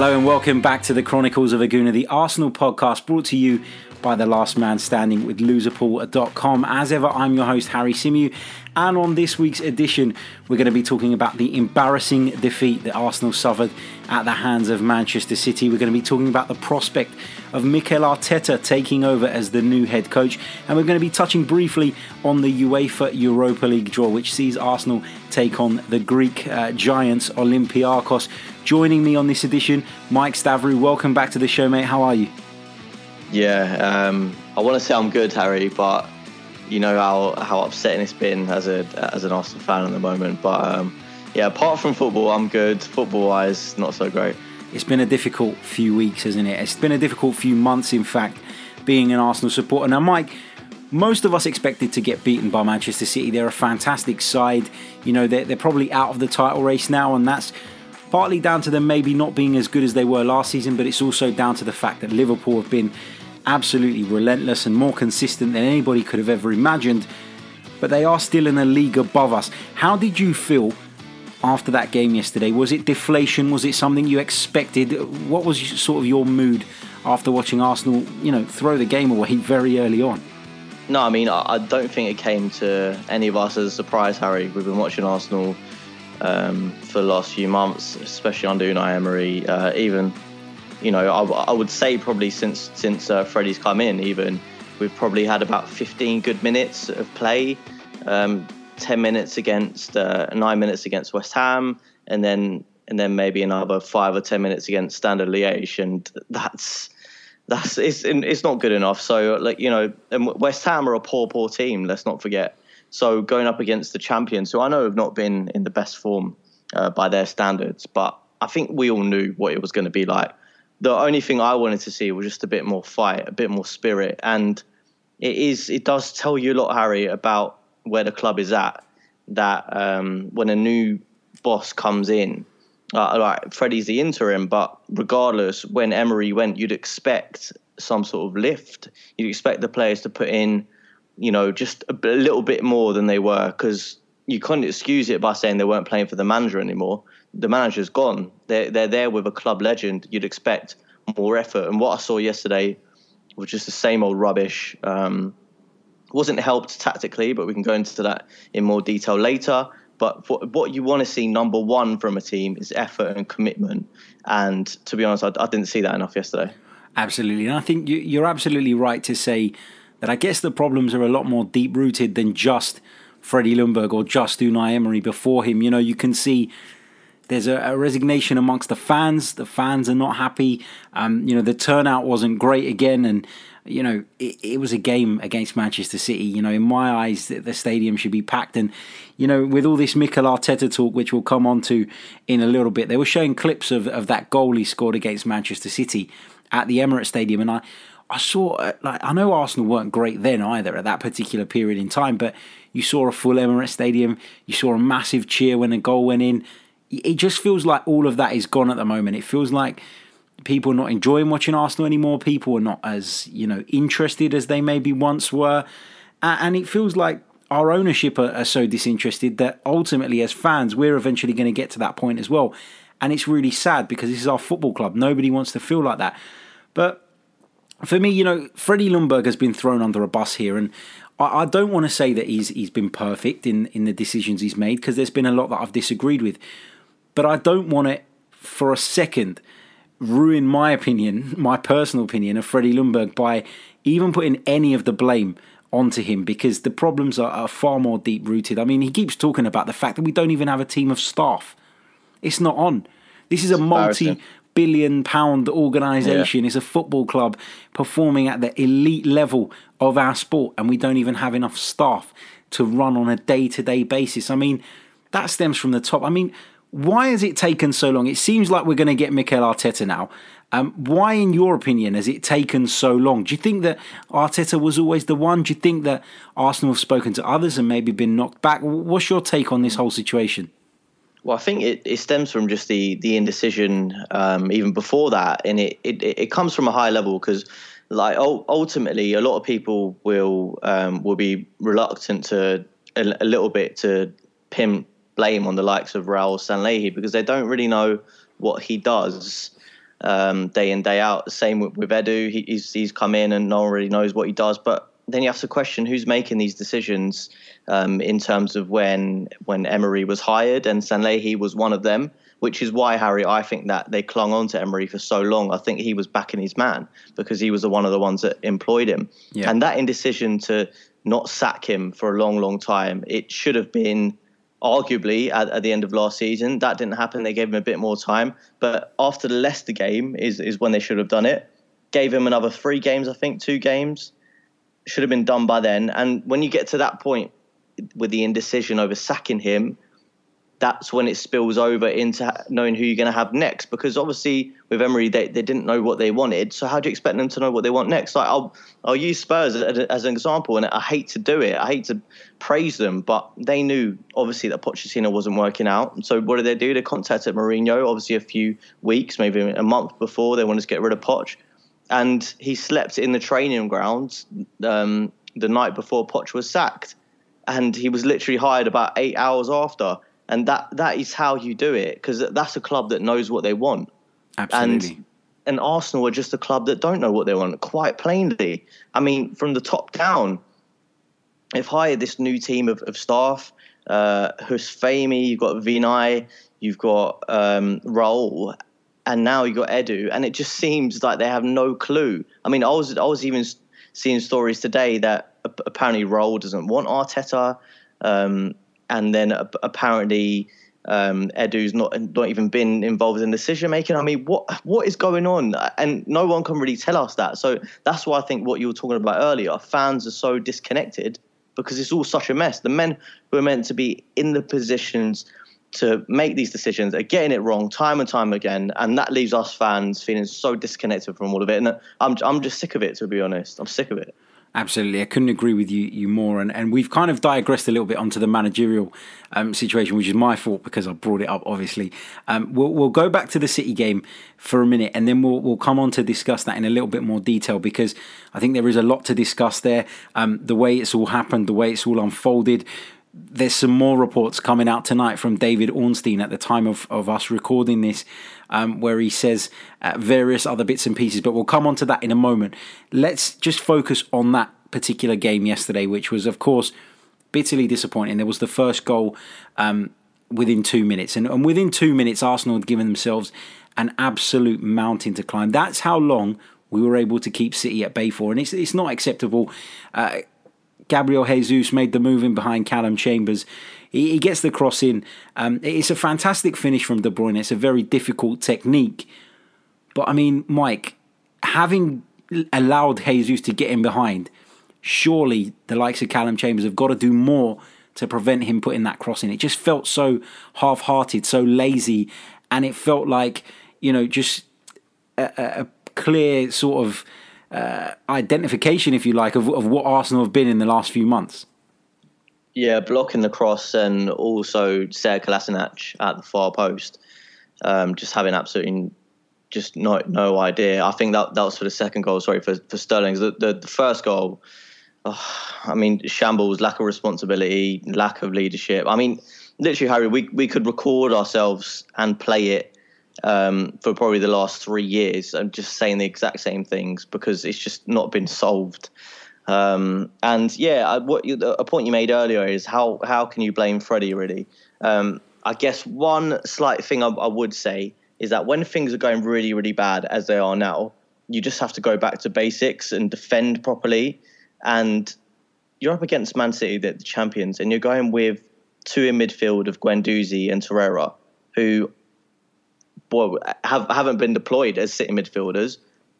Hello and welcome back to the Chronicles of Akhona, the Arsenal podcast brought to you by the last man standing with loserpool.com. As ever, I'm your host, Harry Symeou, and on this week's edition, we're going to be talking about the embarrassing defeat that Arsenal suffered at the hands of Manchester City. We're going to be talking about the prospect of Mikel Arteta taking over as the new head coach, and we're going to be touching briefly on the UEFA Europa League draw, which sees Arsenal take on the Greek uh, giants Olympiacos. Joining me on this edition, Mike Stavrou. Welcome back to the show, mate. How are you? Yeah, um, I want to say I'm good, Harry, but you know how, how upsetting it's been as a as an Arsenal fan at the moment. But um, yeah, apart from football, I'm good. Football wise, not so great. It's been a difficult few weeks, hasn't it? It's been a difficult few months, in fact, being an Arsenal supporter. Now, Mike, most of us expected to get beaten by Manchester City. They're a fantastic side. You know, they're, they're probably out of the title race now, and that's partly down to them maybe not being as good as they were last season, but it's also down to the fact that Liverpool have been absolutely relentless and more consistent than anybody could have ever imagined. But they are still in a league above us. How did you feel after that game yesterday? Was it deflation? Was it something you expected? What was sort of your mood after watching Arsenal, you know, throw the game away very early on? No, I mean, I don't think it came to any of us as a surprise, Harry. We've been watching Arsenal um, for the last few months, especially under Unai Emery. Uh, even you know, I, I would say probably since since uh, Freddie's come in, even we've probably had about 15 good minutes of play. Um, 10 minutes against uh, nine minutes against West Ham, and then and then maybe another five or 10 minutes against Standard Liège, and that's that's it's it's not good enough. So like you know, West Ham are a poor poor team. Let's not forget. So going up against the champions, who I know have not been in the best form uh, by their standards, but I think we all knew what it was going to be like the only thing I wanted to see was just a bit more fight, a bit more spirit, and it is it does tell you a lot, Harry, about where the club is at. That um, when a new boss comes in, uh, like Freddie's the interim, but regardless, when Emery went, you'd expect some sort of lift. You'd expect the players to put in, you know, just a, a little bit more than they were because you couldn't excuse it by saying they weren't playing for the manager anymore the manager's gone. They're they're there with a club legend. You'd expect more effort. And what I saw yesterday was just the same old rubbish. Um, wasn't helped tactically, but we can go into that in more detail later. But what, what you want to see number one from a team is effort and commitment. And to be honest, I, I didn't see that enough yesterday. Absolutely, and I think you, you're absolutely right to say that. I guess the problems are a lot more deep rooted than just Freddie Ljungberg or just Unai Emery before him. You know, you can see there's a, a, resignation amongst the fans. The fans are not happy. Um, you know, the turnout wasn't great again, and you know, it, it, was a game against Manchester City. You know, in my eyes, the, the stadium should be packed. And you know, with all this Mikel Arteta talk, which we'll come on to in a little bit, they were showing clips of of that goal he scored against Manchester City at the Emirates Stadium, and I. I saw, uh, like, I know Arsenal weren't great then either at that particular period in time, but you saw a full Emirates Stadium. You saw a massive cheer when a goal went in it just feels like all of that is gone at the moment. It feels like people are not enjoying watching Arsenal anymore. People are not as you know interested as they maybe once were, and it feels like our ownership are, are so disinterested that ultimately, as fans, we're eventually going to get to that point as well. And it's really sad because this is our football club. Nobody wants to feel like that. But for me, you know, Freddie Ljungberg has been thrown under a bus here, and I, I don't want to say that he's he's been perfect in in the decisions he's made because there's been a lot that I've disagreed with. But I don't want it for a second ruin my opinion, my personal opinion of Freddie Ljungberg by even putting any of the blame onto him because the problems are, are far more deep rooted. I mean, he keeps talking about the fact that we don't even have a team of staff. It's not on. This is a multi billion pound organisation. Yeah. It's a football club performing at the elite level of our sport, and we don't even have enough staff to run on a day to day basis. I mean, that stems from the top. I mean, why has it taken so long? It seems like we're going to get Mikel Arteta now. Um, why, in your opinion, has it taken so long? Do you think that Arteta was always the one? Do you think that Arsenal have spoken to others and maybe been knocked back? What's your take on this whole situation? Well, I think it, it stems from just the the indecision um, even before that, and it, it, it comes from a high level because, like, ultimately, a lot of people will um, will be reluctant to a, a little bit to pin blame on the likes of Raul Sanllehi because they don't really know what he does. um, day in day out. Same with, with Edu. He, he's he's come in and no one really knows what he does. But then you have to question who's making these decisions um, in terms of when when Emery was hired and Sanllehi was one of them. Which is why Harry, I think that they clung on to Emery for so long. I think he was backing his man because he was the one of the ones that employed him. Yeah. And that indecision to not sack him for a long, long time, it should have been arguably at, at, the end of last season. That didn't happen. They gave him a bit more time. But after the Leicester game is, is when they should have done it. Gave him another three games, I think, two games. Should have been done by then. And when you get to that point with the indecision over sacking him, that's when it spills over into knowing who you're going to have next. Because obviously with Emery, they, they didn't know what they wanted. So how do you expect them to know what they want next? Like I'll I'll use Spurs as, as an example, and I hate to do it. I hate to praise them, but they knew obviously that Pochettino wasn't working out. So what did they do? They contacted Mourinho, obviously a few weeks, maybe a month before they wanted to get rid of Poch, and he slept in the training grounds um, the night before Poch was sacked, and he was literally hired about eight hours after and that that is how you do it because that's a club that knows what they want. Absolutely. And, and Arsenal are just a club that don't know what they want. Quite plainly, I mean, from the top down, they've hired this new team of, of staff. Uh, Husseini, you've got Vinai, you've got um, Raul, and now you've got Edu, and it just seems like they have no clue. I mean, I was I was even seeing stories today that apparently Raul doesn't want Arteta. Um, and then apparently um, Edu's not not even been involved in decision making. I mean, what what is going on? And no one can really tell us that. So that's why I think what you were talking about earlier, fans are so disconnected because it's all such a mess. The men who are meant to be in the positions to make these decisions are getting it wrong time and time again, and that leaves us fans feeling so disconnected from all of it. And I'm I'm just sick of it, to be honest. I'm sick of it. Absolutely, I couldn't agree with you you more, and, and we've kind of digressed a little bit onto the managerial um, situation, which is my fault because I brought it up. Obviously, um, we'll we'll go back to the City game for a minute, and then we'll we'll come on to discuss that in a little bit more detail because I think there is a lot to discuss there. Um, the way it's all happened, the way it's all unfolded. There's some more reports coming out tonight from David Ornstein at the time of, of us recording this, um, where he says uh, various other bits and pieces, but we'll come on to that in a moment. Let's just focus on that particular game yesterday, which was, of course, bitterly disappointing. There was the first goal um, within two minutes, and, and within two minutes, Arsenal had given themselves an absolute mountain to climb. That's how long we were able to keep City at bay for, and it's it's not acceptable. Uh, Gabriel Jesus made the move in behind Callum Chambers. He, he gets the cross in. Um, it's a fantastic finish from De Bruyne. It's a very difficult technique. But I mean, Mike, having allowed Jesus to get in behind, surely the likes of Callum Chambers have got to do more to prevent him putting that cross in. It just felt so half hearted, so lazy, and it felt like, you know, just a, a clear sort of uh, identification, if you like, of, of what Arsenal have been in the last few months. Yeah, blocking the cross and also Sead Kolasinac at the far post, um, just having absolutely just no no idea. I think that that was for the second goal. Sorry for for Sterling. The, the, the first goal, oh, I mean, shambles, lack of responsibility, lack of leadership. I mean, literally, Harry, we we could record ourselves and play it um, for probably the last three years. I'm just saying the exact same things because it's just not been solved. Um, and yeah, what you, a point you made earlier is how how can you blame Freddie really? Um, I guess one slight thing I, I, would say is that when things are going really really bad as they are now, you just have to go back to basics and defend properly. And you're up against Man City, the champions, and you're going with two in midfield of Guendouzi and Torreira, who boy, have haven't been deployed as City midfielders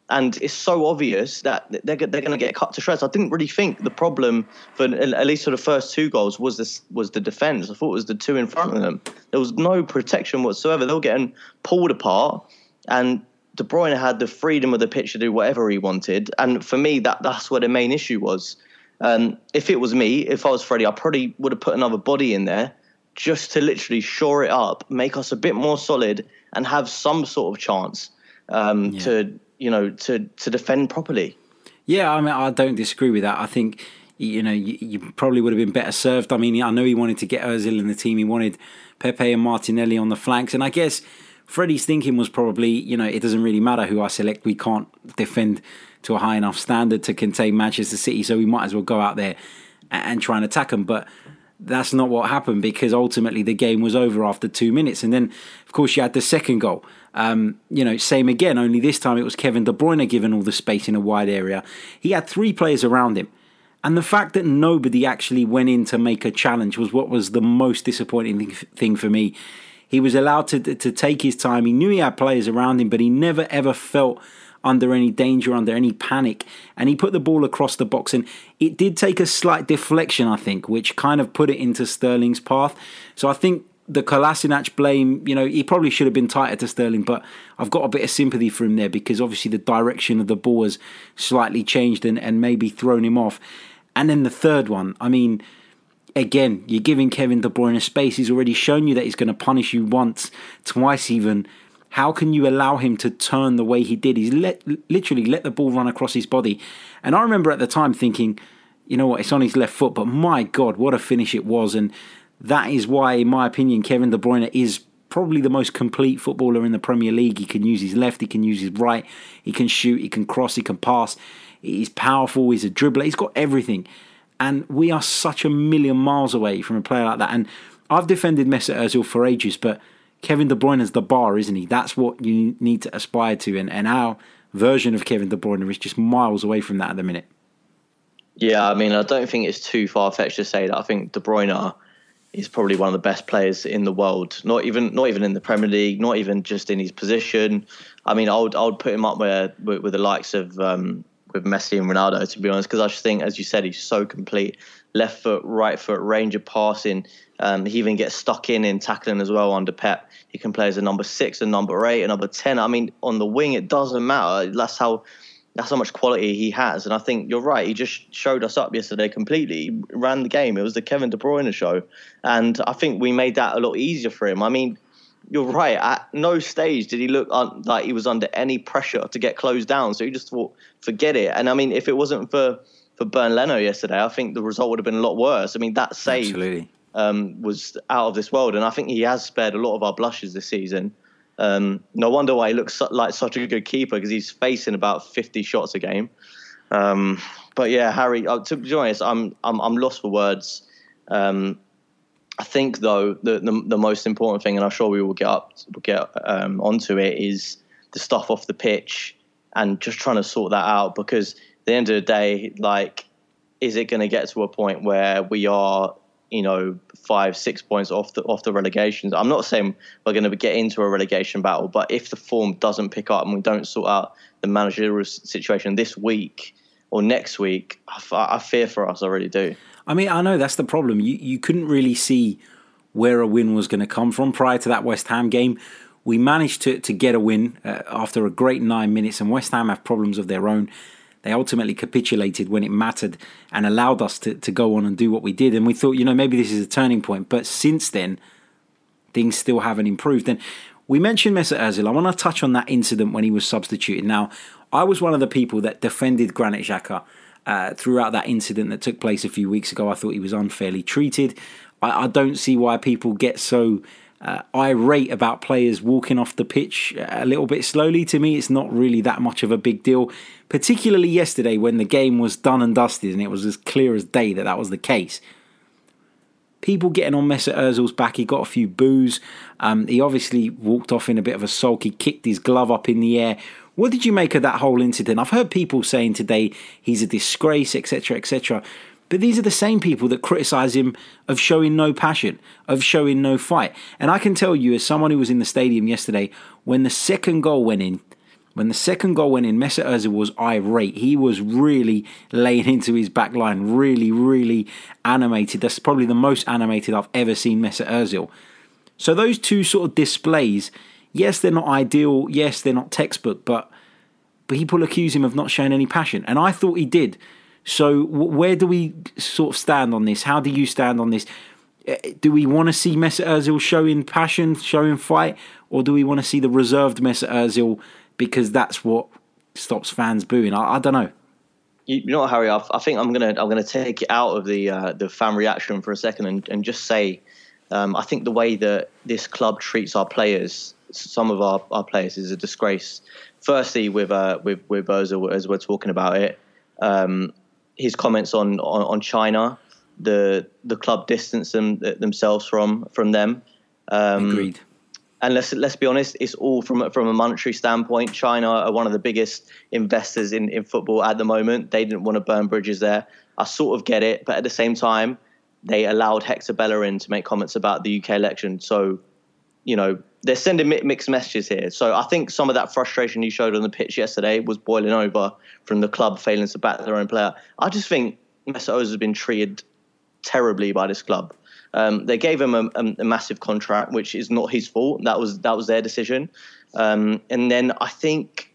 and it's so obvious that they're, they're going to get cut to shreds. I didn't really think the problem for at least for the first two goals was this was the defence. I thought it was the two in front of them. There was no protection whatsoever. They were getting pulled apart, and De Bruyne had the freedom of the pitch to do whatever he wanted. And for me, that that's where the main issue was. Um, if it was me, if I was Freddie, I probably would have put another body in there just to literally shore it up, make us a bit more solid, and have some sort of chance um, yeah. to you know, to to defend properly. Yeah, I mean, I don't disagree with that. I think you know you, you, probably would have been better served. I mean, I know he wanted to get Özil in the team. He wanted Pepe and Martinelli on the flanks, and I guess Freddie's thinking was probably, you know, it doesn't really matter who I select. We can't defend to a high enough standard to contain Manchester City, so we might as well go out there and try and attack them. But that's not what happened because ultimately the game was over after two minutes. And then, of course, you had the second goal. Um, you know, same again, only this time it was Kevin De Bruyne given all the space in a wide area. He had three players around him. And the fact that nobody actually went in to make a challenge was what was the most disappointing thing for me. He was allowed to, to take his time. He knew he had players around him, but he never ever felt under any danger, under any panic. And he put the ball across the box. And it did take a slight deflection, I think, which kind of put it into Sterling's path. So I think the Kolasinac blame, you know, he probably should have been tighter to Sterling, but I've got a bit of sympathy for him there because obviously the direction of the ball has slightly changed and, and maybe thrown him off. And then the third one, I mean, again, you're giving Kevin De Bruyne a space. He's already shown you that he's going to punish you once, twice even. How can you allow him to turn the way he did? He's let, literally let the ball run across his body. And I remember at the time thinking, you know what, it's on his left foot, but my God, what a finish it was. And that is why, in my opinion, Kevin De Bruyne is probably the most complete footballer in the Premier League. He can use his left, he can use his right, he can shoot, he can cross, he can pass. He's powerful, he's a dribbler, he's got everything. And we are such a million miles away from a player like that. And I've defended Mesut Ozil for ages, but Kevin De Bruyne is the bar, isn't he? That's what you need to aspire to. And, and our version of Kevin De Bruyne is just miles away from that at the minute. Yeah, I mean, I don't think it's too far fetched to say that. I think De Bruyne is probably one of the best players in the world. Not even not even in the Premier League, not even just in his position. I mean, I would I would put him up with with, with the likes of um, with Messi and Ronaldo, to be honest, because I just think, as you said, he's so complete. Left foot, right foot, range of passing. Um, he even gets stuck in in tackling as well under Pep. He can play as a number six, a number eight, a number ten. I mean, on the wing, it doesn't matter. That's how that's how much quality he has. And I think you're right. He just showed us up yesterday completely. He ran the game. It was the Kevin De Bruyne show, and I think we made that a lot easier for him. I mean, you're right. At no stage did he look un- like he was under any pressure to get closed down. So he just thought, forget it. And I mean, if it wasn't for for Bernd Leno yesterday, I think the result would have been a lot worse. I mean, that save um, was out of this world, and I think he has spared a lot of our blushes this season. Um, no wonder why he looks so, like such a good keeper because he's facing about 50 shots a game. Um, but yeah, Harry, uh, to be honest, I'm I'm, I'm lost for words. Um, I think though the, the, the most important thing, and I'm sure we will get up we'll get um, onto it, is the stuff off the pitch and just trying to sort that out. Because at the end of the day, like, is it going to get to a point where we are, you know, five six points off the off the relegations? I'm not saying we're going to get into a relegation battle, but if the form doesn't pick up and we don't sort out the managerial situation this week or next week, I, I fear for us. I really do. I mean, I know that's the problem. You you couldn't really see where a win was going to come from prior to that West Ham game. We managed to to get a win uh, after a great nine minutes, and West Ham have problems of their own. They ultimately capitulated when it mattered and allowed us to, to go on and do what we did. And we thought, you know, maybe this is a turning point. But since then, things still haven't improved. And we mentioned Mesut Ozil. I want to touch on that incident when he was substituted. Now, I was one of the people that defended Granit Xhaka uh, throughout that incident that took place a few weeks ago. I thought he was unfairly treated. I, I don't see why people get so uh, irate about players walking off the pitch a little bit slowly. To me, it's not really that much of a big deal, particularly yesterday when the game was done and dusted and it was as clear as day that that was the case. People getting on Mesut Ozil's back. He got a few boos. Um, he obviously walked off in a bit of a sulk. He kicked his glove up in the air, what did you make of that whole incident? I've heard people saying today he's a disgrace, etc., etc. But these are the same people that criticize him of showing no passion, of showing no fight. And I can tell you, as someone who was in the stadium yesterday, when the second goal went in, when the second goal went in, Mesut Ozil was irate. He was really laying into his back line, really, really animated. That's probably the most animated I've ever seen Mesut Ozil. So those two sort of displays yes, they're not ideal. Yes, they're not textbook, but people accuse him of not showing any passion, and I thought he did. So where do we sort of stand on this? How do you stand on this? Eh, do we want to see Mesut Ozil showing passion, showing fight, or do we want to see the reserved Mesut Ozil because that's what stops fans booing? I, I don't know. You, know what, Harry? I, I, think I'm gonna I'm gonna take it out of the uh, the fan reaction for a second and, and just say um, I think the way that this club treats our players some of our, our players is a disgrace. Firstly, with uh, with with Ozil, as we're talking about it, um, his comments on, on, on China, the the club distance them themselves from from them. Um, Agreed. And let's let's be honest, it's all from from a monetary standpoint. China are one of the biggest investors in, in football at the moment. They didn't want to burn bridges there. I sort of get it, but at the same time, they allowed Hector Bellerin to make comments about the UK election. So, you know, they're sending mixed messages here. So I think some of that frustration you showed on the pitch yesterday was boiling over from the club failing to back their own player. I just think Mesut has been treated terribly by this club. Um, they gave him a, a, a, massive contract, which is not his fault. That was that was their decision. Um, and then I think,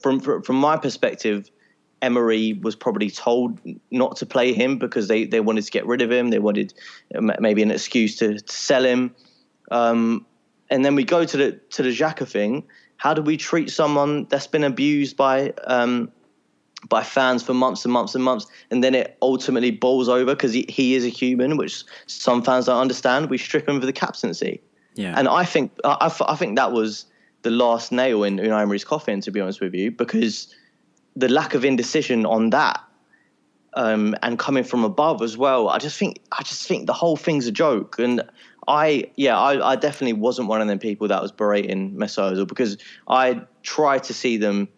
from from my perspective, Emery was probably told not to play him because they, they wanted to get rid of him. They wanted maybe an excuse to, to sell him. Um, and then we go to the to the Xhaka thing. How do we treat someone that's been abused by um, by fans for months and months and months, and then it ultimately bowls over because he, he is a human, which some fans don't understand. We strip him for the captaincy. Yeah. And I think I, I think that was the last nail in Unai Emery's coffin, to be honest with you, because the lack of indecision on that um, and coming from above as well. I just think I just think the whole thing's a joke. And I yeah I, I definitely wasn't one of them people that was berating Mesut Ozil because I try to see them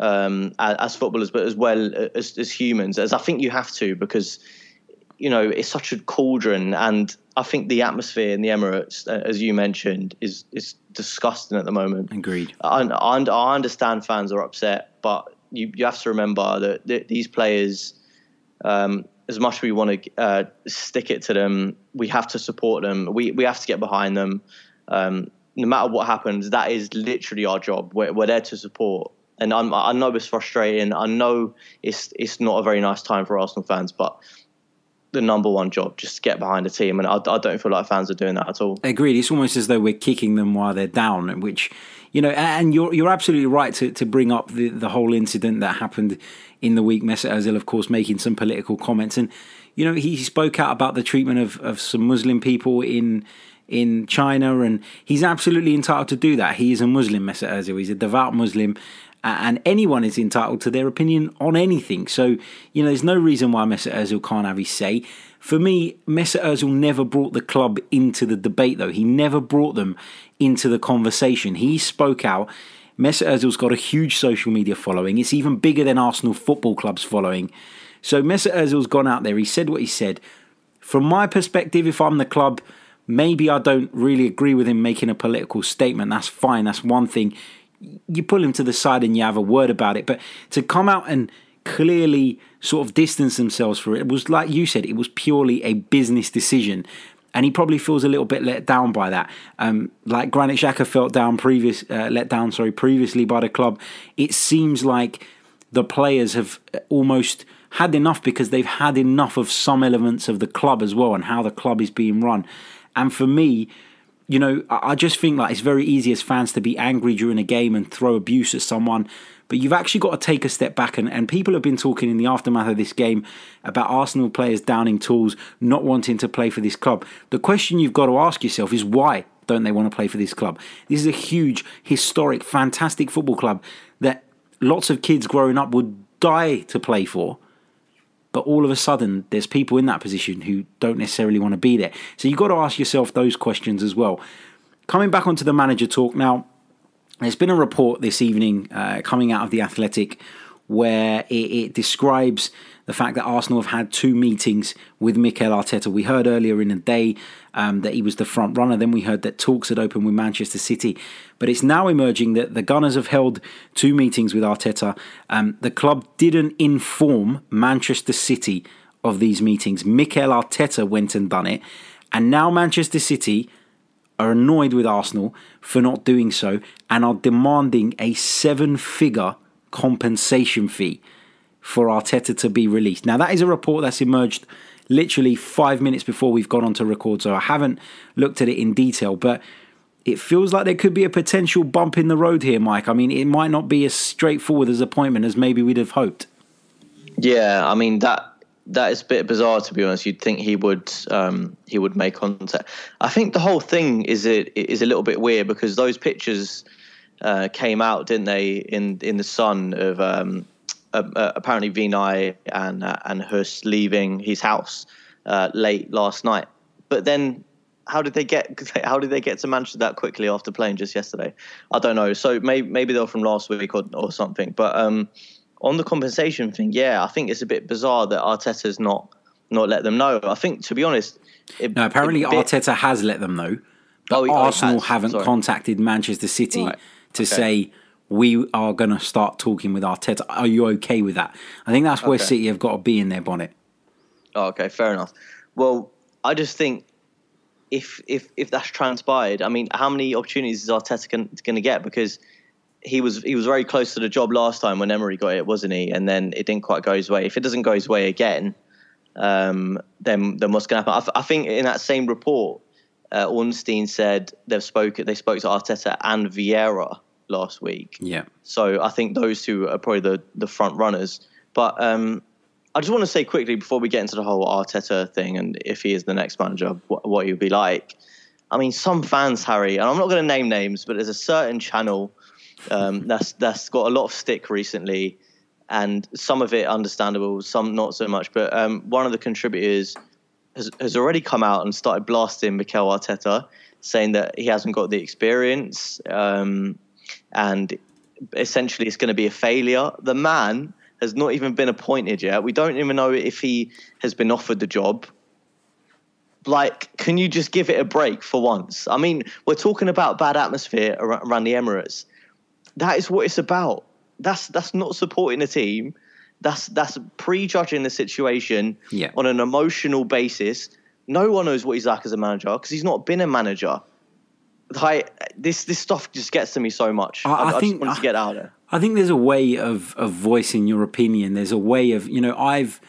um, as, as, footballers, but as well as, as humans, as I think you have to because you know it's such a cauldron and I think the atmosphere in the Emirates, uh, as you mentioned, is is disgusting at the moment. Agreed. I, I, I understand fans are upset, but you, you have to remember that th- these players, um, as much as we want to uh, stick it to them, we have to support them. We we have to get behind them. Um, no matter what happens, that is literally our job. We're, we're there to support. And I'm, I know it's frustrating. I know it's it's not a very nice time for Arsenal fans, but the number one job, just get behind the team. And I, I don't feel like fans are doing that at all. Agreed. It's almost as though we're kicking them while they're down, which you know, and you're you're absolutely right to, to bring up the, the whole incident that happened in the week. Mesut Ozil, of course, making some political comments, and you know, he spoke out about the treatment of, of some Muslim people in in China, and he's absolutely entitled to do that. He is a Muslim, Mesut Ozil. He's a devout Muslim, and anyone is entitled to their opinion on anything. So, you know, there's no reason why Mesut Ozil can't have his say. For me, Mesut Ozil never brought the club into the debate, though. He never brought them into the conversation. He spoke out. Mesut Ozil's got a huge social media following. It's even bigger than Arsenal Football Club's following. So Mesut Ozil's gone out there. He said what he said. From my perspective, if I'm the club, maybe I don't really agree with him making a political statement. That's fine. That's one thing you pull him to the side and you have a word about it. But to come out and clearly sort of distance themselves for it, it was like you said, it was purely a business decision. And he probably feels a little bit let down by that. Um, like Granit Xhaka felt down previous, uh, let down, sorry, previously by the club. It seems like the players have almost had enough because they've had enough of some elements of the club as well and how the club is being run. And for me, you know, I just think like it's very easy as fans to be angry during a game and throw abuse at someone. But you've actually got to take a step back, and, and people have been talking in the aftermath of this game about Arsenal players downing tools, not wanting to play for this club. The question you've got to ask yourself is why don't they want to play for this club? This is a huge, historic, fantastic football club that lots of kids growing up would die to play for but all of a sudden there's people in that position who don't necessarily want to be there. So you've got to ask yourself those questions as well. Coming back onto the manager talk now, there's been a report this evening uh, coming out of the Athletic where it, it, describes the fact that Arsenal have had two meetings with Mikel Arteta. We heard earlier in the day um, that he was the front runner. Then we heard that talks had opened with Manchester City. But it's now emerging that the Gunners have held two meetings with Arteta. Um, the club didn't inform Manchester City of these meetings. Mikel Arteta went and done it. And now Manchester City are annoyed with Arsenal for not doing so and are demanding a seven figure compensation fee for Arteta to be released. Now, that is a report that's emerged literally five minutes before we've gone on to record, so I haven't looked at it in detail, but it feels like there could be a potential bump in the road here, Mike. I mean, it might not be as straightforward as appointment as maybe we'd have hoped. Yeah, I mean that that is a bit bizarre to be honest. You'd think he would um, he would make contact. I think the whole thing is it is a little bit weird because those pictures uh, came out, didn't they, in in the sun of um, uh, apparently Vinai and uh, and Huss leaving his house uh, late last night. But then, how did they get how did they get to Manchester that quickly after playing just yesterday? I don't know. So maybe maybe they're from last week or or something. But um, on the compensation thing, yeah, I think it's a bit bizarre that Arteta's not not let them know. I think to be honest, it, no. Apparently, bit, Arteta has let them know, but oh, oh Arsenal oh, haven't Sorry. contacted Manchester City right. to okay. say we are going to start talking with Arteta. Are you okay with that? I think that's where okay. City have got to be in their bonnet. Oh, okay, fair enough. Well, I just think if if if that's transpired, I mean, how many opportunities is Arteta going to get? Because he was he was very close to the job last time when Emery got it, wasn't he? And then it didn't quite go his way. If it doesn't go his way again, um, then then what's going to happen? I, I, think in that same report, uh, Ornstein said they've spoken they spoke to Arteta and Vieira last week. Yeah. So I think those two are probably the the front runners. But um, I just want to say quickly before we get into the whole Arteta thing and if he is the next manager, what, what he'll be like. I mean, some fans, Harry, and I'm not going to name names, but there's a certain channel um, that's that's got a lot of stick recently, and some of it understandable, some not so much. But um, one of the contributors has has already come out and started blasting Mikel Arteta, saying that he hasn't got the experience, um, and essentially it's going to be a failure. The man has not even been appointed yet. We don't even know if he has been offered the job like, can you just give it a break for once? I mean, we're talking about bad atmosphere around the Emirates that is what it's about. That's that's not supporting a team. That's that's prejudging the situation yeah. on an emotional basis. No one knows what he's like as a manager because he's not been a manager. Like this this stuff just gets to me so much. I, I, I think, just want to get out of there. I think there's a way of of voicing your opinion. There's a way of you know I've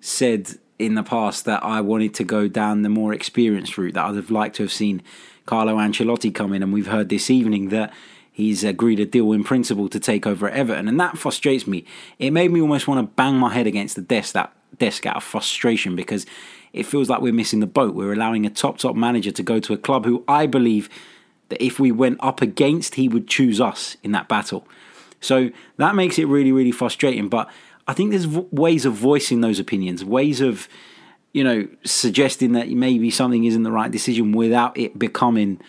said in the past that I wanted to go down the more experienced route. That I'd have liked to have seen Carlo Ancelotti come in, and we've heard this evening that he's agreed a deal in principle to take over at Everton, and that frustrates me. It made me almost want to bang my head against the desk that desk out of frustration because it feels like we're missing the boat. We're allowing a top top manager to go to a club who I believe that if we went up against, he would choose us in that battle. So that makes it really really frustrating. But I think there's ways of voicing those opinions, ways of you know suggesting that maybe something isn't the right decision without it becoming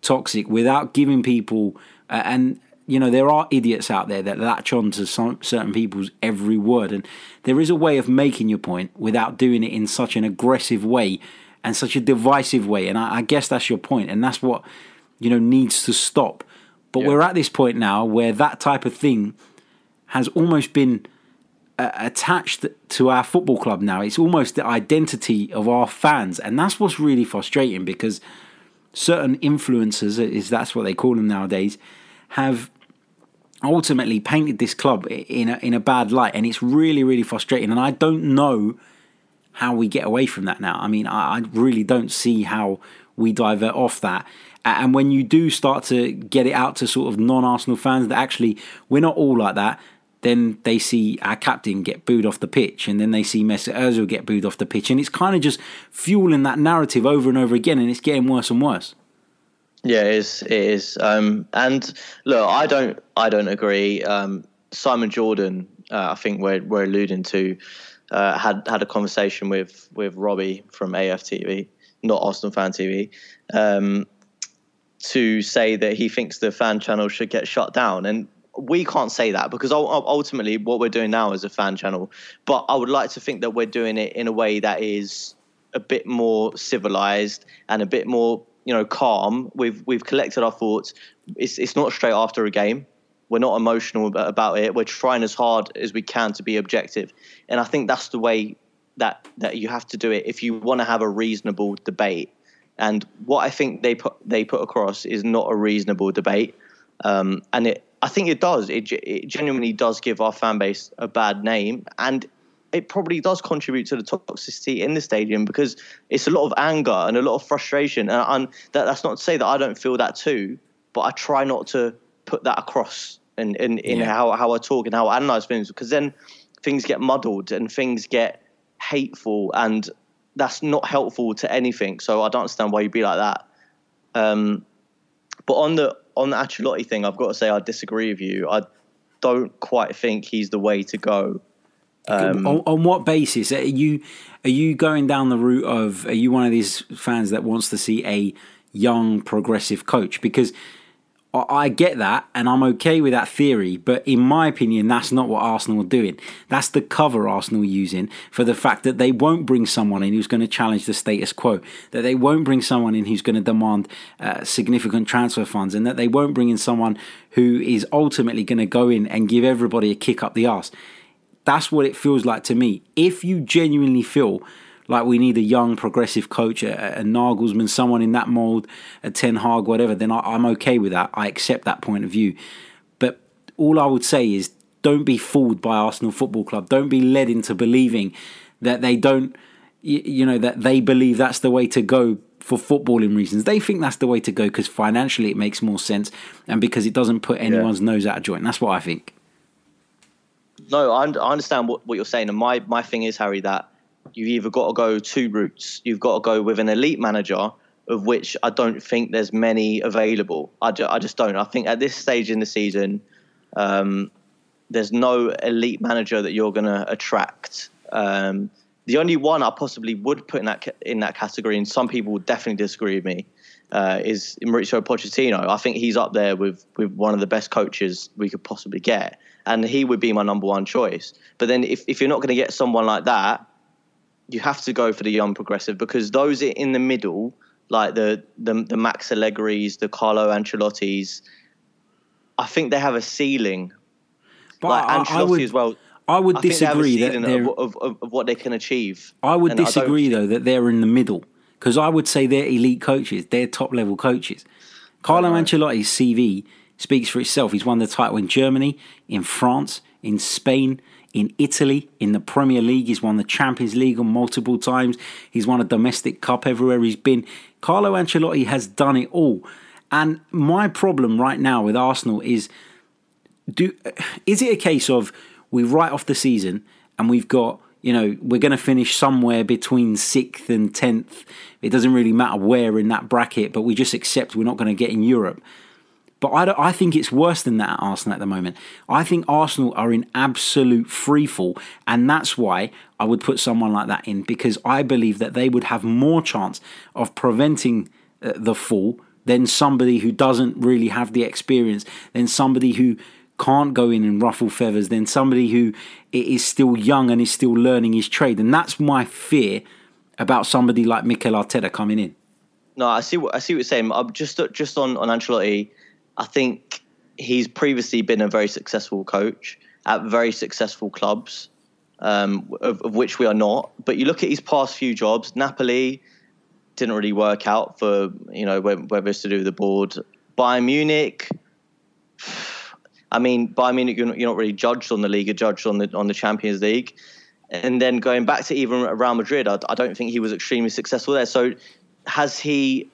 toxic, without giving people uh, and you know there are idiots out there that latch on to some, certain people's every word, and there is a way of making your point without doing it in such an aggressive way and such a divisive way. And I, I guess that's your point, and that's what you know needs to stop. But yeah. we're at this point now where that type of thing has almost been uh, attached to our football club now. It's almost the identity of our fans, and that's what's really frustrating because certain influencers, is that's what they call them nowadays, have ultimately painted this club in a, in a bad light, and it's really really frustrating. And I don't know how we get away from that now. I mean, I, I really don't see how we divert off that. And when you do start to get it out to sort of non-Arsenal fans that actually we're not all like that, then they see our captain get booed off the pitch, and then they see Mesut Ozil get booed off the pitch, and it's kind of just fueling that narrative over and over again, and it's getting worse and worse. Yeah, it is. It is. Um, and look, I don't. I don't agree. Um, Simon Jordan, uh, I think we're we're alluding to, uh, had had a conversation with with Robbie from AFTV, not Arsenal Fan TV, um, to say that he thinks the fan channel should get shut down. And we can't say that because ultimately what we're doing now is a fan channel. But I would like to think that we're doing it in a way that is a bit more civilized and a bit more you know calm. We've we've collected our thoughts. It's it's not straight after a game. We're not emotional about it. We're trying as hard as we can to be objective, and I think that's the way that that you have to do it if you want to have a reasonable debate. And what I think they put they put across is not a reasonable debate, um, and it I think it does. It, it genuinely does give our fan base a bad name, and it probably does contribute to the toxicity in the stadium because it's a lot of anger and a lot of frustration. And, and that, that's not to say that I don't feel that too, but I try not to put that across in, in, in yeah. how, how I talk and how I analyze things because then things get muddled and things get hateful and that's not helpful to anything. So I don't understand why you'd be like that. Um, but on the on the Ancelotti thing, I've got to say I disagree with you. I don't quite think he's the way to go. Um, on, on, what basis are you are you going down the route of are you one of these fans that wants to see a young progressive coach because I get that and I'm okay with that theory, but in my opinion, that's not what Arsenal are doing. That's the cover Arsenal are using for the fact that they won't bring someone in who's going to challenge the status quo, that they won't bring someone in who's going to demand uh, significant transfer funds, and that they won't bring in someone who is ultimately going to go in and give everybody a kick up the arse. That's what it feels like to me. If you genuinely feel like we need a young progressive coach, a, a Nagelsmann, someone in that mold, a Ten Hag, whatever, then I, I'm okay with that. I accept that point of view. But all I would say is don't be fooled by Arsenal Football Club. Don't be led into believing that they don't, you know, that they believe that's the way to go for footballing reasons. They think that's the way to go because financially it makes more sense and because it doesn't put anyone's yeah. nose out of joint. That's what I think. No, I, understand what, what you're saying. And my, my thing is, Harry, that you've either got to go two routes. You've got to go with an elite manager, of which I don't think there's many available. I, ju- I just don't. I think at this stage in the season, um, there's no elite manager that you're going to attract. Um, the only one I possibly would put in that ca- in that category, and some people would definitely disagree with me, uh, is Mauricio Pochettino. I think he's up there with with one of the best coaches we could possibly get, and he would be my number one choice. But then if if you're not going to get someone like that, you have to go for the young progressive because those in the middle, like the the, the Max Allegri's, the Carlo Ancelotti's, I think they have a ceiling. But like I, Ancelotti I would, as well. I would I disagree that of, of, of, what they can achieve. I would and disagree I though that they're in the middle because I would say they're elite coaches. They're top level coaches. Carlo Ancelotti's CV speaks for itself. He's won the title in Germany, in France, in Spain, in Italy, in the Premier League. He's won the Champions League on multiple times. He's won a domestic cup everywhere he's been. Carlo Ancelotti has done it all. And my problem right now with Arsenal is do is it a case of we write off the season and we've got you know we're going to finish somewhere between 6th and 10th it doesn't really matter where in that bracket but we just accept we're not going to get in Europe but I, I think it's worse than that at Arsenal at the moment. I think Arsenal are in absolute freefall, and that's why I would put someone like that in because I believe that they would have more chance of preventing uh, the fall than somebody who doesn't really have the experience, than somebody who can't go in and ruffle feathers, than somebody who is still young and is still learning his trade. And that's my fear about somebody like Mikel Arteta coming in. No, I see what I see what you're saying. I'm just just on on Ancelotti. I think he's previously been a very successful coach at very successful clubs, um, of, of, which we are not. But you look at his past few jobs, Napoli didn't really work out for, you know, whether it's to do with the board. Bayern Munich, I mean, Bayern Munich, you're not, you're not really judged on the league, you're judged on the, on the Champions League. And then going back to even Real Madrid, I, I don't think he was extremely successful there. So has he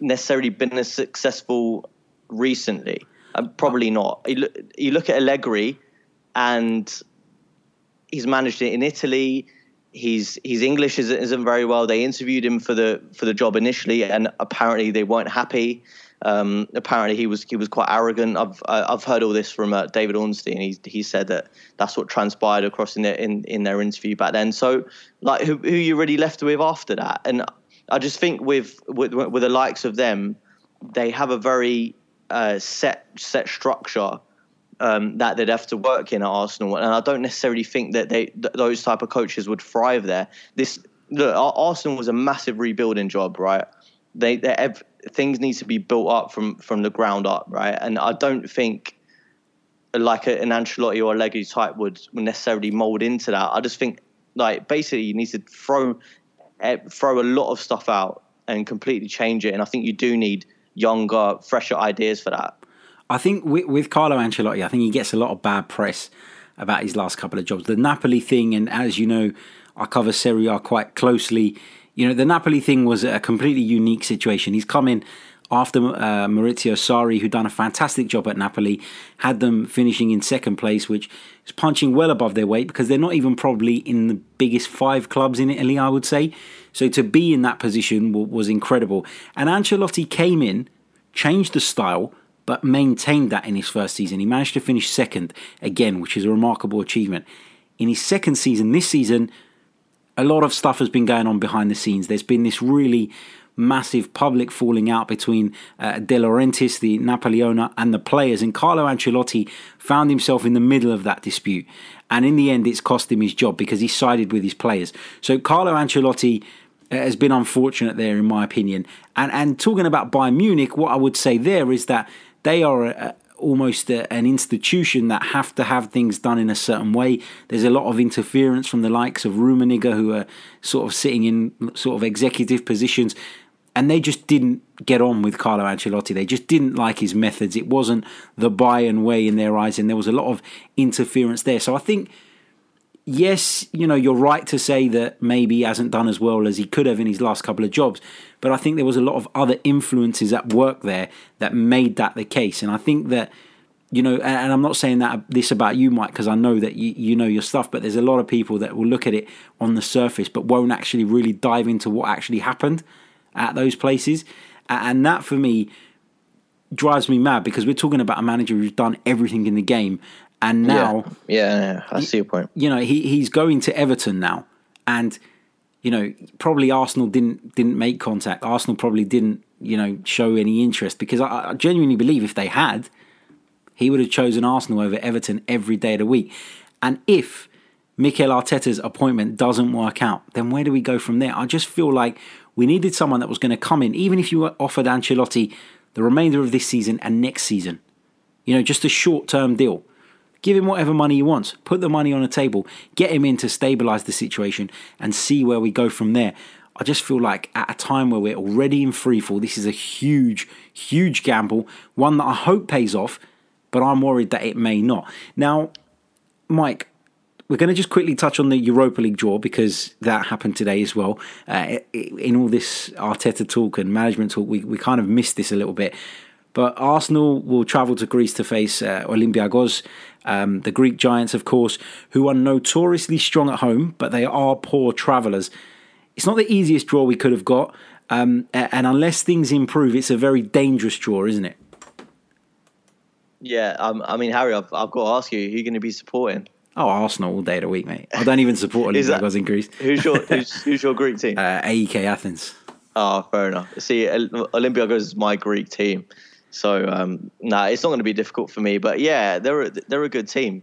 necessarily been a successful recently? Uh, probably not. You look, you look at Allegri, and he's managed it in Italy. He's his English isn't, isn't very well. They interviewed him for the for the job initially, and apparently they weren't happy. Um, apparently he was he was quite arrogant. I've I've heard all this from uh, David Ornstein. He he said that that's what transpired across in their in, in their interview back then. So like who who you really left with after that? And I just think with with with the likes of them, they have a very set set structure um, that they'd have to work in at Arsenal, and I don't necessarily think that they th- those type of coaches would thrive there. This look, Arsenal was a massive rebuilding job, right? They, they things need to be built up from from the ground up, right? And I don't think like a, an Ancelotti or a Allegri type would, would necessarily mold into that. I just think like basically you need to throw eh, throw a lot of stuff out and completely change it. And I think you do need younger, fresher ideas for that. I think with, with Carlo Ancelotti, I think he gets a lot of bad press about his last couple of jobs. The Napoli thing, and as you know, I cover Serie A quite closely. You know, the Napoli thing was a completely unique situation. He's come in after uh, Maurizio Sarri, who done a fantastic job at Napoli, had them finishing in second place, which is punching well above their weight because they're not even probably in the biggest five clubs in Italy, I would say. So to be in that position was incredible. And Ancelotti came in, changed the style, but maintained that in his first season. He managed to finish second again, which is a remarkable achievement. In his second season, this season, a lot of stuff has been going on behind the scenes. There's been this really massive public falling out between uh, De Laurentiis, the Napoli owner, and the players. And Carlo Ancelotti found himself in the middle of that dispute. And in the end, it's cost him his job because he sided with his players. So Carlo Ancelotti Uh, has been unfortunate there, in my opinion. And and talking about Bayern Munich, what I would say there is that they are a, almost a, an institution that have to have things done in a certain way. There's a lot of interference from the likes of Rummenigge, who are sort of sitting in sort of executive positions, and they just didn't get on with Carlo Ancelotti. They just didn't like his methods. It wasn't the Bayern way in their eyes, and there was a lot of interference there. So I think. Yes, you know, you're right to say that maybe he hasn't done as well as he could have in his last couple of jobs, but I think there was a lot of other influences at work there that made that the case. And I think that, you know, and I'm not saying that this about you, Mike, because I know that you, you know your stuff, but there's a lot of people that will look at it on the surface but won't actually really dive into what actually happened at those places. And that for me drives me mad because we're talking about a manager who's done everything in the game. And now, yeah, yeah, yeah I see your point. You know, he, he's going to Everton now. And you know, probably Arsenal didn't didn't make contact. Arsenal probably didn't, you know, show any interest because I, I genuinely believe if they had, he would have chosen Arsenal over Everton every day of the week. And if Mikel Arteta's appointment doesn't work out, then where do we go from there? I just feel like we needed someone that was going to come in, even if you offered Ancelotti the remainder of this season and next season. You know, just a short term deal. Give him whatever money he wants. Put the money on the table. Get him in to stabilize the situation and see where we go from there. I just feel like at a time where we're already in freefall, this is a huge, huge gamble, one that I hope pays off, but I'm worried that it may not. Now, Mike, we're going to just quickly touch on the Europa League draw because that happened today as well. Uh, in all this Arteta talk and management talk, we, we kind of missed this a little bit. But Arsenal will travel to Greece to face uh, Olympiacos, um, the Greek giants, of course, who are notoriously strong at home, but they are poor travellers. It's not the easiest draw we could have got, um, and unless things improve, it's a very dangerous draw, isn't it? Yeah, um, I mean, Harry, I've, I've got to ask you, who are you going to be supporting? Oh, Arsenal all day of the week, mate. I don't even support Olympiacos in Greece. Who's your who's, who's your Greek team? Uh, AEK Athens. Oh, fair enough. See, Olympiacos is my Greek team. So um, nah, it's not going to be difficult for me. But yeah, they're a, they're a good team.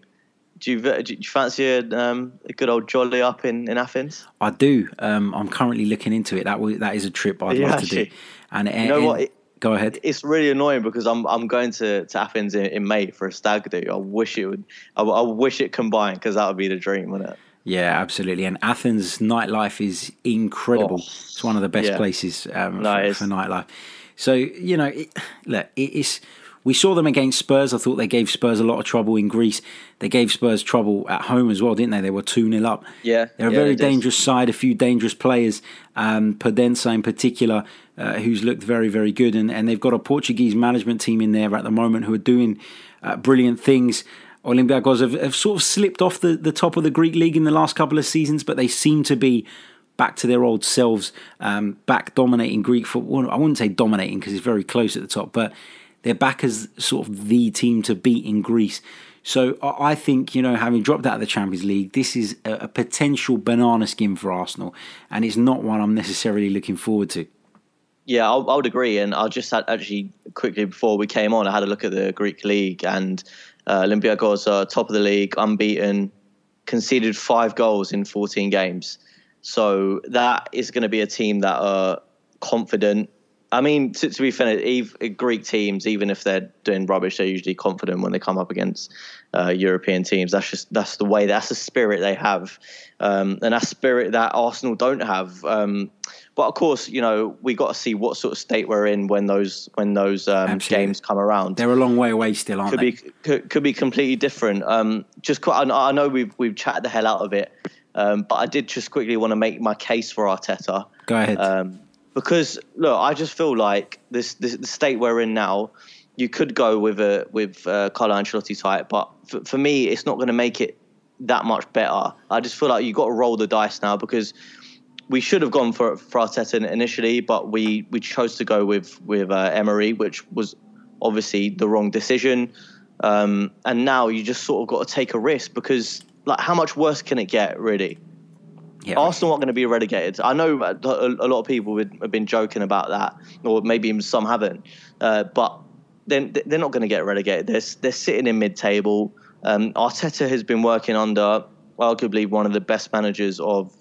Do you, do you fancy a, um, a, good old jolly up in, in Athens? I do. Um, I'm currently looking into it. That that is a trip I'd yeah, love to do. And you know what? It, go ahead. It's really annoying because I'm I'm going to, to Athens in, in May for a stag do. I wish it would. I, I wish it combined because that would be the dream, wouldn't it? Yeah, absolutely. And Athens nightlife is incredible. Oh, it's one of the best yeah. places um, no, for, for nightlife. So you know, it, look, it's we saw them against Spurs. I thought they gave Spurs a lot of trouble in Greece. They gave Spurs trouble at home as well, didn't they? They were 2 0 up. Yeah. They're a yeah, very dangerous side, a few dangerous players, um, Podence in particular, uh, who's looked very, very good. And, and they've got a Portuguese management team in there at the moment who are doing uh, brilliant things. Olympiacos have, have sort of slipped off the, the top of the Greek league in the last couple of seasons, but they seem to be back to their old selves, um, back dominating Greek football. I wouldn't say dominating because it's very close at the top, but they're back as sort of the team to beat in Greece. So I think, you know, having dropped out of the Champions League, this is a, potential banana skin for Arsenal, and it's not one I'm necessarily looking forward to. Yeah, I, would agree. And I just had actually quickly before we came on, I had a look at the Greek league, and uh, Olympiacos are top of the league, unbeaten, conceded five goals in 14 games. So that is going to be a team that are confident. I mean, to, to be fair, Greek teams, even if they're doing rubbish, they're usually confident when they come up against uh, European teams. That's just that's the way. That's the spirit they have, um, and that spirit that Arsenal don't have. Um, but of course, you know we got to see what sort of state we're in when those when those um, games come around. They're a long way away still, aren't could they? Be, could, could be completely different. Um, just I know we've we've chatted the hell out of it um, but I did just quickly want to make my case for Arteta. Go ahead. Um, because look, I just feel like this, this the state we're in now. You could go with a with uh, Carlo Ancelotti type, but for, for me, it's not going to make it that much better. I just feel like you got to roll the dice now because we should have gone for for Arteta initially, but we we chose to go with with uh, Emery, which was obviously the wrong decision. Um, and now you just sort of got to take a risk because like how much worse can it get really? Yeah. Arsenal aren't going to be relegated. I know a, a lot of people have been joking about that, or maybe some haven't. Uh, but then they're not going to get relegated. They're they're sitting in mid-table. Um, Arteta has been working under arguably one of the best managers of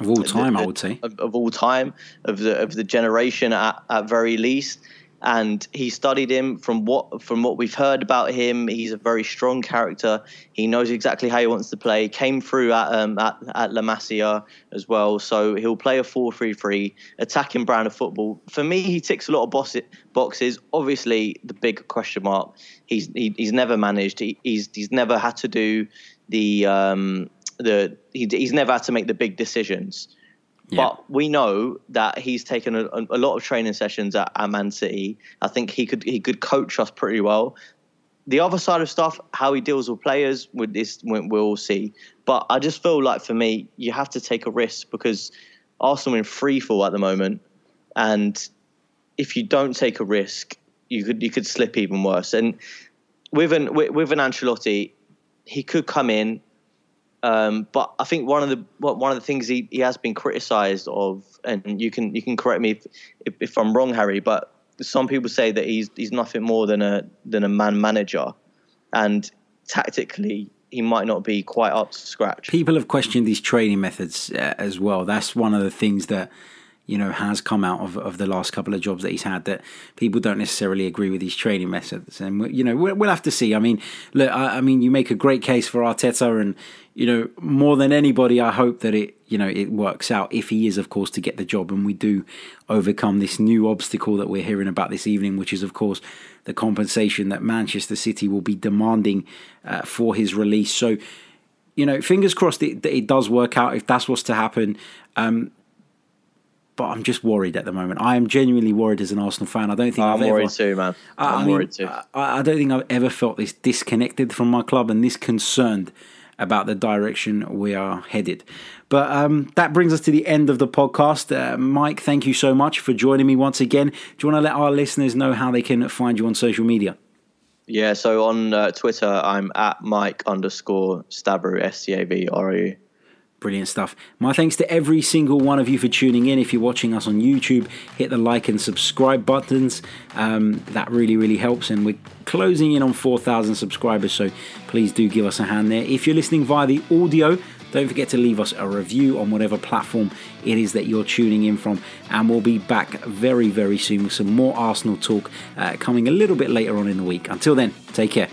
of all time, the, the, I would say of, of, all time of the of the generation at, at very least and he studied him from what from what we've heard about him. He's a very strong character. He knows exactly how he wants to play. Came through at um, at, at La Masia as well, so he'll play a 4-3-3, attacking brand of football. For me, he ticks a lot of boxes. Obviously, the big question mark. He's he, he's never managed. He, he's he's never had to do the um, the he, he's never had to make the big decisions. But we know that he's taken a, a lot of training sessions at, at, Man City. I think he could he could coach us pretty well. The other side of stuff, how he deals with players, with this we'll see. But I just feel like for me, you have to take a risk because Arsenal in free fall at the moment, and if you don't take a risk, you could you could slip even worse. And with an with, with an Ancelotti, he could come in um, but I think one of the one of the things he, he has been criticised of, and you can you can correct me if, if, if, I'm wrong, Harry. But some people say that he's he's nothing more than a than a man manager, and tactically he might not be quite up to scratch. People have questioned these training methods uh, as well. That's one of the things that you know has come out of, of the last couple of jobs that he's had that people don't necessarily agree with his training methods. And you know we'll, we'll have to see. I mean look I, I, mean you make a great case for arteta and you know more than anybody i hope that it you know it works out if he is of course to get the job. And we do overcome this new obstacle that we're hearing about this evening which is of course the compensation that manchester city will be demanding uh, for his release. So you know, fingers crossed that it, it does work out if that's what's to happen. Um, but I'm just worried at the moment. I am genuinely worried as an Arsenal fan. I don't think I'm I've worried ever, too, man. I'm I mean, worried too. I, I, don't think I've ever felt this disconnected from my club and this concerned about the direction we are headed. But um, that brings us to the end of the podcast. Uh, Mike, thank you so much for joining me once again. Do you want to let our listeners know how they can find you on social media? Yeah, so on uh, Twitter, I'm at Mike underscore Stavrou, S T A V R O U. Brilliant stuff. My thanks to every single one of you for tuning in. If you're watching us on YouTube, hit the like and subscribe buttons. Um, that really, really helps. And we're closing in on 4,000 subscribers, so please do give us a hand there. If you're listening via the audio, don't forget to leave us a review on whatever platform it is that you're tuning in from. And we'll be back very, very soon with some more Arsenal talk uh, coming a little bit later on in the week. Until then, take care.